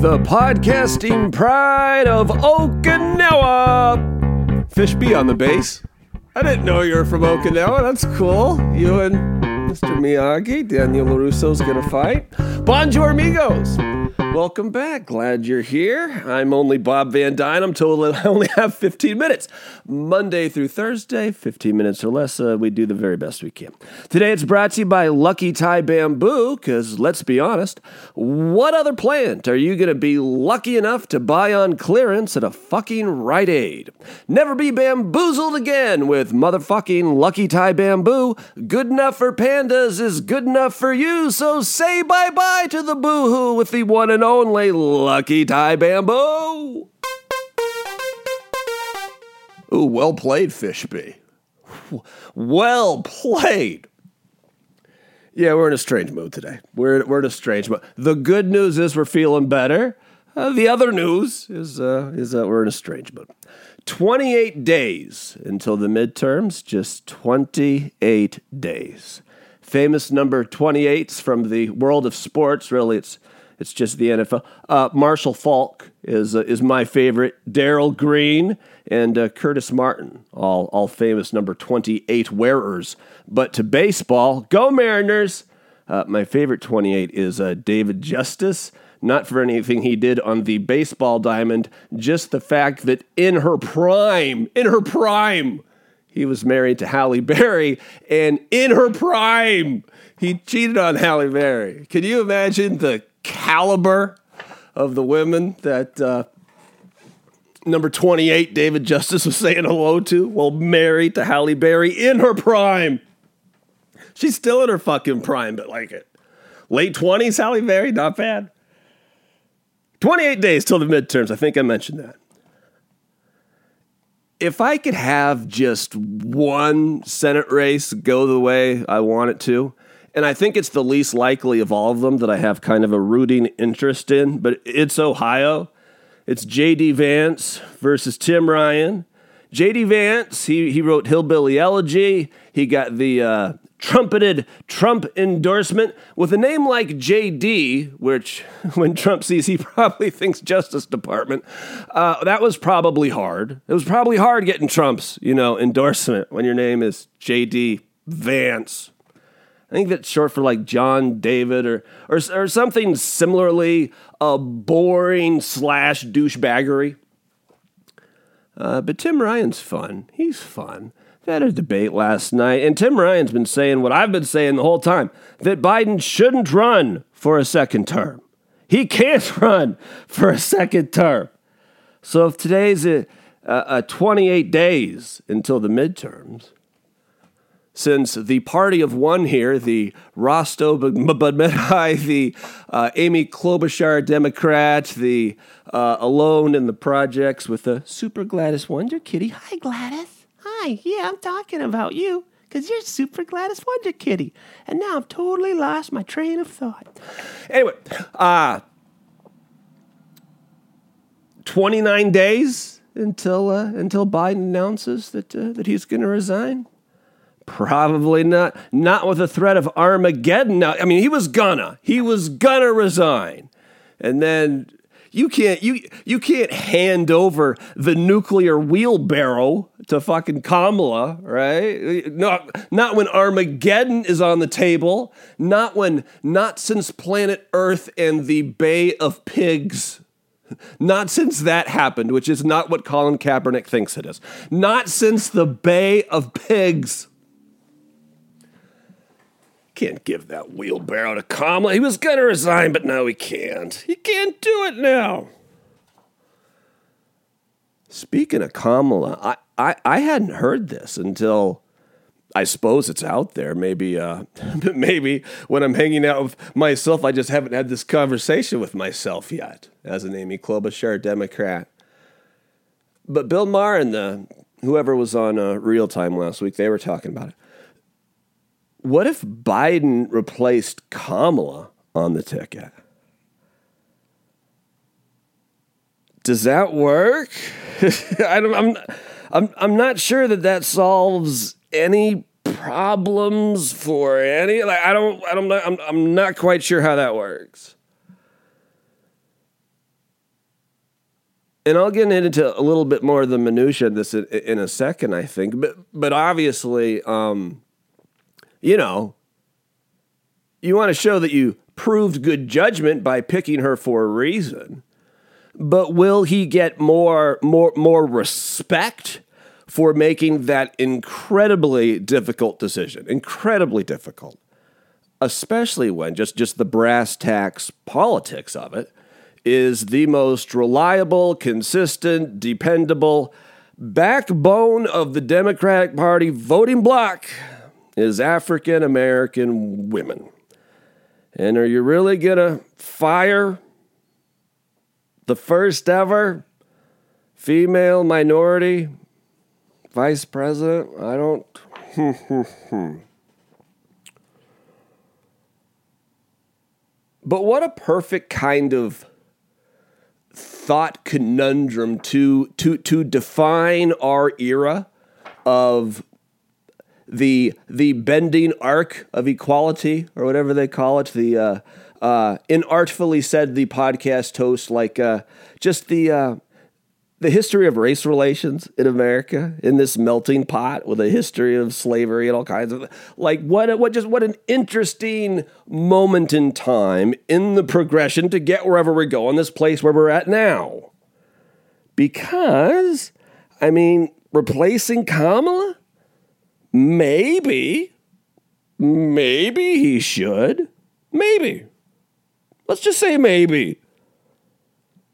the podcasting pride of Okinawa. Fishby on the bass. I didn't know you were from Okinawa. That's cool. You and Mr. Miyagi, Daniel LaRusso's gonna fight. Bonjour, amigos. Welcome back. Glad you're here. I'm only Bob Van Dyne. I'm told that I only have 15 minutes. Monday through Thursday, 15 minutes or less. Uh, we do the very best we can. Today it's brought to you by Lucky Tie Bamboo, because let's be honest, what other plant are you going to be lucky enough to buy on clearance at a fucking Rite Aid? Never be bamboozled again with motherfucking Lucky Tie Bamboo. Good enough for pandas is good enough for you, so say bye bye to the boohoo with the one and only Lucky Tie Bamboo. Ooh, well played, Fishby. Well played. Yeah, we're in a strange mood today. We're, we're in a strange mood. The good news is we're feeling better. Uh, the other news is, uh, is that we're in a strange mood. 28 days until the midterms, just 28 days. Famous number 28s from the world of sports. Really, it's it's just the NFL. Uh, Marshall Faulk is uh, is my favorite. Darrell Green and uh, Curtis Martin, all all famous number twenty eight wearers. But to baseball, go Mariners! Uh, my favorite twenty eight is uh, David Justice. Not for anything he did on the baseball diamond, just the fact that in her prime, in her prime, he was married to Halle Berry, and in her prime, he cheated on Halle Berry. Can you imagine the caliber of the women that uh, number 28, David Justice, was saying hello to while married to Halle Berry in her prime. She's still in her fucking prime, but like it. Late 20s, Halle Berry, not bad. 28 days till the midterms. I think I mentioned that. If I could have just one Senate race go the way I want it to, and I think it's the least likely of all of them that I have kind of a rooting interest in, but it's Ohio. It's J.D. Vance versus Tim Ryan. J.D. Vance, he, he wrote Hillbilly Elegy. He got the uh, trumpeted Trump endorsement with a name like JD, which when Trump sees, he probably thinks Justice Department. Uh, that was probably hard. It was probably hard getting Trump's, you know, endorsement when your name is JD Vance. I think that's short for like John David or or, or something similarly uh, boring slash douchebaggery. Uh, but Tim Ryan's fun. He's fun. They had a debate last night, and Tim Ryan's been saying what I've been saying the whole time that Biden shouldn't run for a second term. He can't run for a second term. So if today's a, a, a 28 days until the midterms, since the party of one here, the Rosto Badmedai, the uh, Amy Klobuchar Democrat, the uh, Alone in the Projects with the Super Gladys Wonder Kitty. Hi, Gladys. Hi. Yeah, I'm talking about you because you're Super Gladys Wonder Kitty. And now I've totally lost my train of thought. Anyway, uh, 29 days until, uh, until Biden announces that, uh, that he's going to resign. Probably not. Not with the threat of Armageddon. Now, I mean, he was gonna. He was gonna resign, and then you can't you you can't hand over the nuclear wheelbarrow to fucking Kamala, right? Not not when Armageddon is on the table. Not when not since planet Earth and the Bay of Pigs. Not since that happened, which is not what Colin Kaepernick thinks it is. Not since the Bay of Pigs can't give that wheelbarrow to Kamala. He was going to resign, but now he can't. He can't do it now. Speaking of Kamala, I, I, I hadn't heard this until I suppose it's out there. Maybe uh, maybe when I'm hanging out with myself, I just haven't had this conversation with myself yet as an Amy Klobuchar Democrat. But Bill Maher and the whoever was on uh, Real Time last week, they were talking about it what if Biden replaced Kamala on the ticket? Does that work? I don't, I'm, I'm, I'm not sure that that solves any problems for any. Like, I don't, I don't, I'm, I'm not quite sure how that works. and I'll get into a little bit more of the minutia of this in, in a second, I think. But but obviously, um, you know, you want to show that you proved good judgment by picking her for a reason. But will he get more more more respect for making that incredibly difficult decision? Incredibly difficult. Especially when just just the brass tacks politics of it is the most reliable, consistent, dependable backbone of the Democratic Party voting bloc is African American women. And are you really going to fire the first ever female minority vice president? I don't. but what a perfect kind of thought conundrum to to to define our era of the the bending arc of equality or whatever they call it the uh, uh, inartfully said the podcast host like uh, just the uh, the history of race relations in America in this melting pot with a history of slavery and all kinds of like what what just what an interesting moment in time in the progression to get wherever we go in this place where we're at now. Because I mean, replacing Kamala maybe maybe he should. Maybe. Let's just say maybe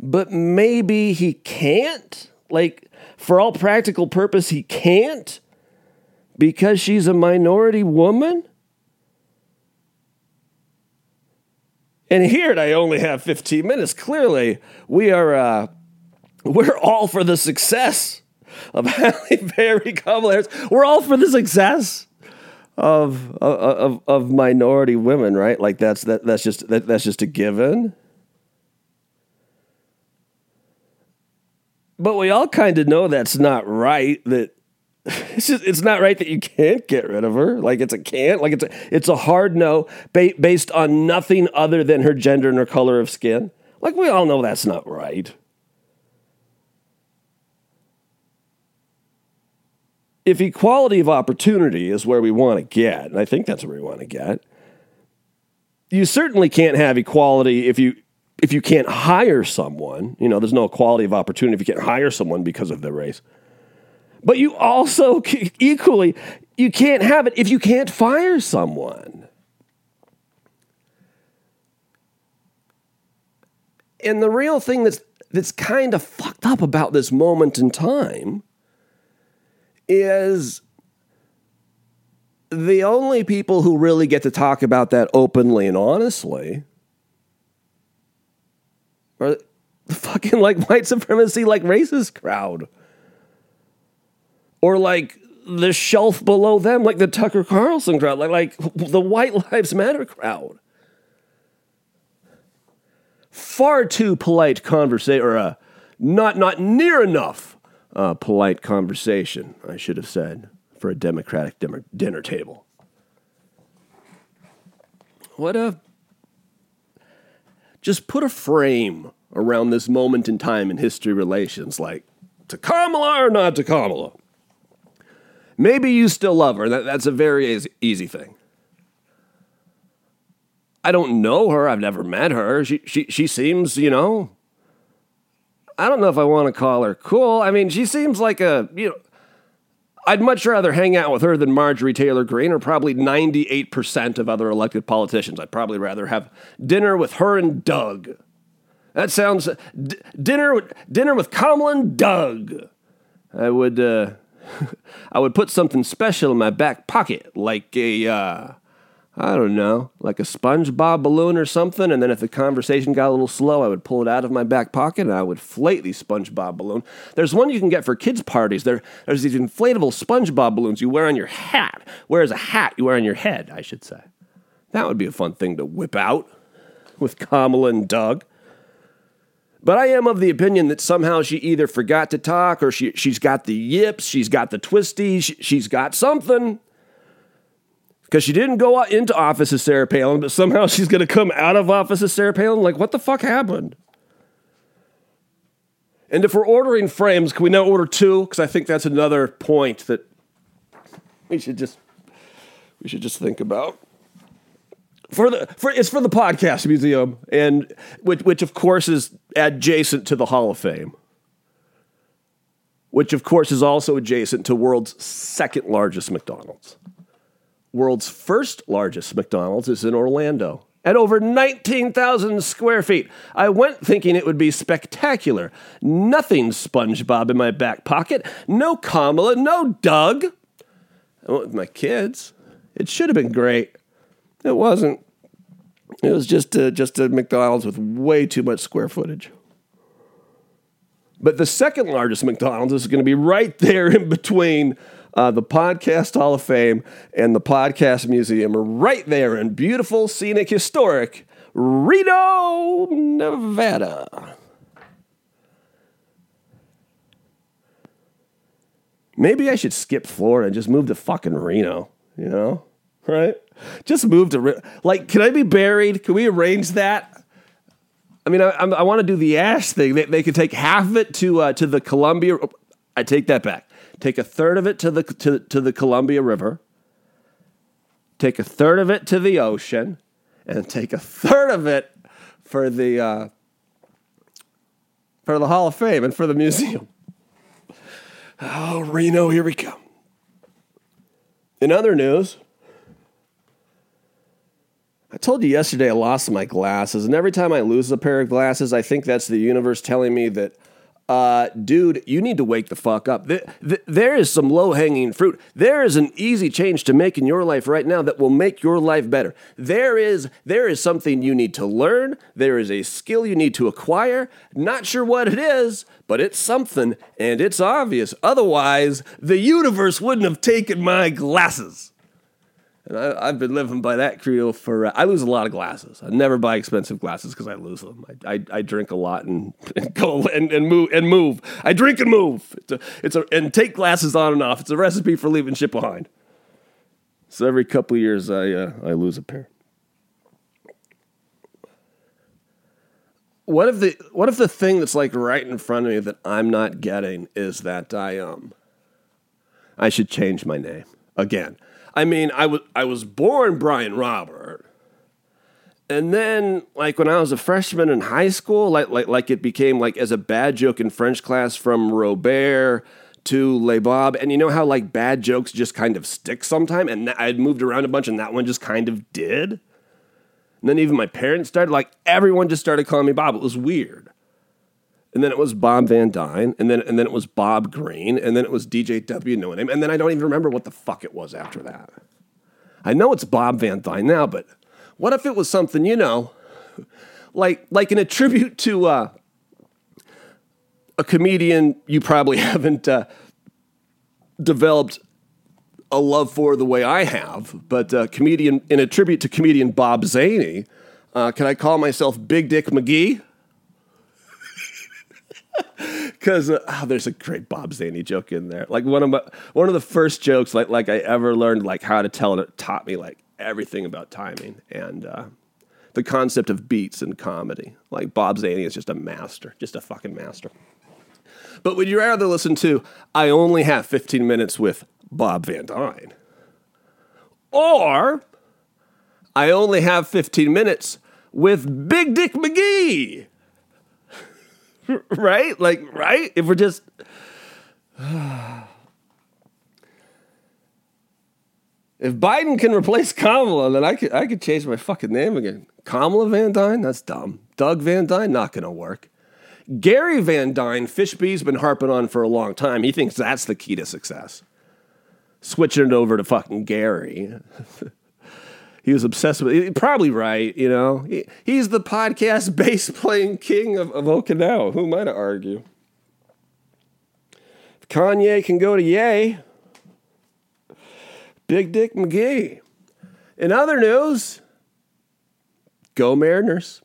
but maybe he can't. Like, for all practical purpose, he can't because she's a minority woman. And here, I only have 15 minutes. Clearly, we are uh, we're all for the success of Halle Berry Kamala Harris. We're all for the success of, uh, of of minority women, right? Like that's that that's just that, that's just a given. But we all kind of know that's not right. That it's just it's not right that you can't get rid of her. Like it's a can't. Like it's a it's a hard no ba- based on nothing other than her gender and her color of skin. Like we all know that's not right. If equality of opportunity is where we want to get, and I think that's where we want to get, you certainly can't have equality if you if you can't hire someone, you know, there's no equality of opportunity if you can't hire someone because of their race. But you also equally, you can't have it if you can't fire someone. And the real thing that's that's kind of fucked up about this moment in time is the only people who really get to talk about that openly and honestly are the fucking like white supremacy like racist crowd. Or like the shelf below them like the Tucker Carlson crowd like like the white lives matter crowd. Far too polite conversation or uh, not not near enough uh, polite conversation I should have said for a democratic dinner, dinner table what a just put a frame around this moment in time in history relations, like to Kamala or not to Kamala. Maybe you still love her. That, that's a very easy, easy thing. I don't know her. I've never met her. She, she, she seems, you know, I don't know if I want to call her cool. I mean, she seems like a, you know, I'd much rather hang out with her than Marjorie Taylor Greene or probably 98% of other elected politicians. I'd probably rather have dinner with her and Doug. That sounds d- dinner dinner with and Doug. I would uh, I would put something special in my back pocket, like a uh, I don't know, like a SpongeBob balloon or something. And then if the conversation got a little slow, I would pull it out of my back pocket and I would inflate the SpongeBob balloon. There's one you can get for kids' parties. There, there's these inflatable SpongeBob balloons you wear on your hat. Whereas a hat you wear on your head, I should say. That would be a fun thing to whip out with Kamala and Doug. But I am of the opinion that somehow she either forgot to talk or she, she's got the yips, she's got the twisties, she's got something. Because she didn't go into office as Sarah Palin, but somehow she's going to come out of office as Sarah Palin. Like, what the fuck happened? And if we're ordering frames, can we now order two? Because I think that's another point that we should just we should just think about. For the for it's for the podcast museum, and which which of course is adjacent to the Hall of Fame, which of course is also adjacent to world's second largest McDonald's. World's first largest McDonald's is in Orlando at over 19,000 square feet. I went thinking it would be spectacular. Nothing SpongeBob in my back pocket, no Kamala, no Doug. I went with my kids. It should have been great. It wasn't. It was just a, just a McDonald's with way too much square footage. But the second largest McDonald's is going to be right there in between uh, the Podcast Hall of Fame and the Podcast Museum, right there in beautiful, scenic, historic Reno, Nevada. Maybe I should skip Florida and just move to fucking Reno, you know? Right? Just move to, Re- like, can I be buried? Can we arrange that? I mean, I, I, I want to do the ash thing. They, they could take half of it to uh, to the Columbia. I take that back. Take a third of it to the to, to the Columbia River. Take a third of it to the ocean, and take a third of it for the uh, for the Hall of Fame and for the museum. Oh, Reno, here we come. In other news, I told you yesterday I lost my glasses, and every time I lose a pair of glasses, I think that's the universe telling me that, uh, dude, you need to wake the fuck up. there is some low hanging fruit. There is an easy change to make in your life right now that will make your life better. There is there is something you need to learn. There is a skill you need to acquire. Not sure what it is, but it's something, and it's obvious. Otherwise, the universe wouldn't have taken my glasses. And I, have been living by that credo for. Uh, I lose a lot of glasses. I never buy expensive glasses because I lose them. I, I, I, drink a lot and, and go and, and move and move. I drink and move. It's a, it's a and take glasses on and off. It's a recipe for leaving shit behind. So every couple years, I uh, I lose a pair. What if the what if the thing that's like right in front of me that I'm not getting is that I um I should change my name again. I mean, I was I was born Brian Robert. And then, like when I was a freshman in high school, like like like it became like as a bad joke in French class from Robert to Le Bob. And you know how like bad jokes just kind of stick sometime? And I'd moved around a bunch and that one just kind of did. And then even my parents started, like everyone just started calling me Bob. It was weird and then it was Bob Van Dyne, and then and then it was Bob Green, and then it was DJW No Name, and then I don't even remember what the fuck it was after that. I know it's Bob Van Dyne now, but what if it was something you know, like like in a tribute to uh, a comedian you probably haven't uh, developed a love for the way I have, but uh, comedian in a tribute to comedian Bob Zany. Uh, can I call myself Big Dick McGee? Because uh, oh, there's a great Bob Zany joke in there. Like one of my one of the first jokes like like I ever learned like how to tell it. It taught me like everything about timing and uh, the concept of beats in comedy. Like Bob Zany is just a master, just a fucking master. But would you rather listen to I only have 15 minutes with Bob Van Dyne, or I only have 15 minutes with Big Dick McGee? right? Like, right? If we're just. If Biden can replace Kamala, then I could I could change my fucking name again. Kamala Van Dyne? That's dumb. Doug Van Dyne? Not gonna work. Gary Van Dyne, Fishbee's been harping on for a long time. He thinks that's the key to success. Switching it over to fucking Gary. he was obsessed with it. Probably right, you know. He, he's the podcast bass playing king of, of Okinawa. Who am I to argue? If Kanye can go to Yay, Big Dick McGee. In other news, go Mariners.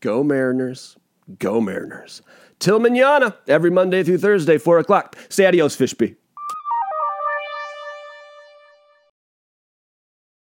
Go Mariners. Go Mariners. Till manana, every Monday through Thursday, 4 o'clock. Say adios, Fishbee.